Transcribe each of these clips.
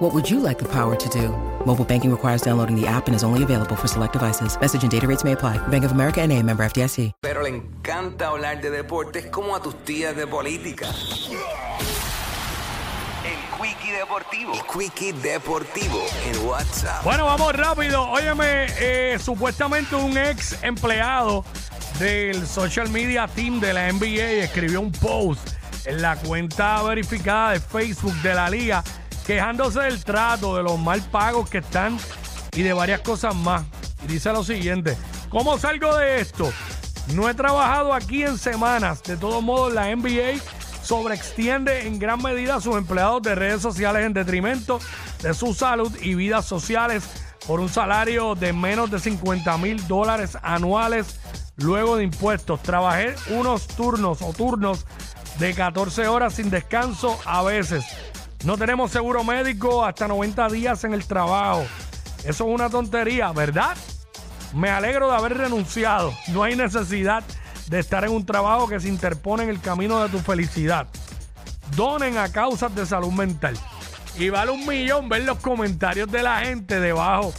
What would you like the power to do? Mobile banking requires downloading the app and is only available for select devices. Message and data rates may apply. Bank of America and a member FDIC. Pero le encanta hablar de deportes como a tus tías de política. El Quickie Deportivo. El Quickie Deportivo en WhatsApp. Bueno, vamos rápido. Óyeme, eh, supuestamente un ex empleado del social media team de la NBA escribió un post en la cuenta verificada de Facebook de la liga quejándose del trato, de los mal pagos que están y de varias cosas más. Dice lo siguiente, ¿cómo salgo de esto? No he trabajado aquí en semanas. De todos modos, la NBA sobreextiende en gran medida a sus empleados de redes sociales en detrimento de su salud y vidas sociales por un salario de menos de 50 mil dólares anuales luego de impuestos. Trabajé unos turnos o turnos de 14 horas sin descanso a veces. No tenemos seguro médico hasta 90 días en el trabajo. Eso es una tontería, ¿verdad? Me alegro de haber renunciado. No hay necesidad de estar en un trabajo que se interpone en el camino de tu felicidad. Donen a causas de salud mental. Y vale un millón ver los comentarios de la gente debajo.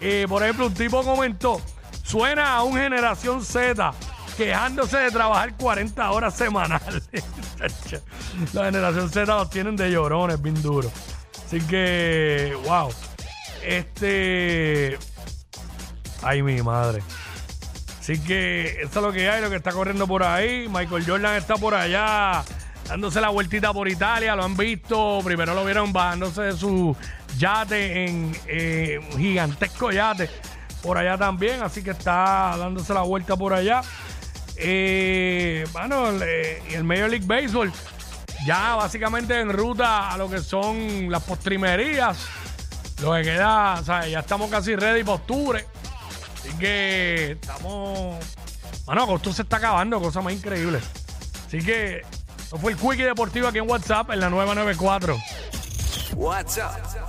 Eh, por ejemplo, un tipo comentó, suena a un generación Z quejándose de trabajar 40 horas semanales. la generación Z los tienen de llorones, bien duro. Así que, wow. Este... Ay, mi madre. Así que esto es lo que hay, lo que está corriendo por ahí. Michael Jordan está por allá dándose la vueltita por Italia. Lo han visto. Primero lo vieron bajándose de su yate en eh, un gigantesco yate por allá también. Así que está dándose la vuelta por allá. Eh, bueno, y el Major League Baseball ya básicamente en ruta a lo que son las postrimerías. Lo que queda, o sea, ya estamos casi ready para octubre. Así que estamos. Bueno, agosto se está acabando, cosa más increíble. Así que eso fue el Quickie Deportivo aquí en WhatsApp en la nueva 94. WhatsApp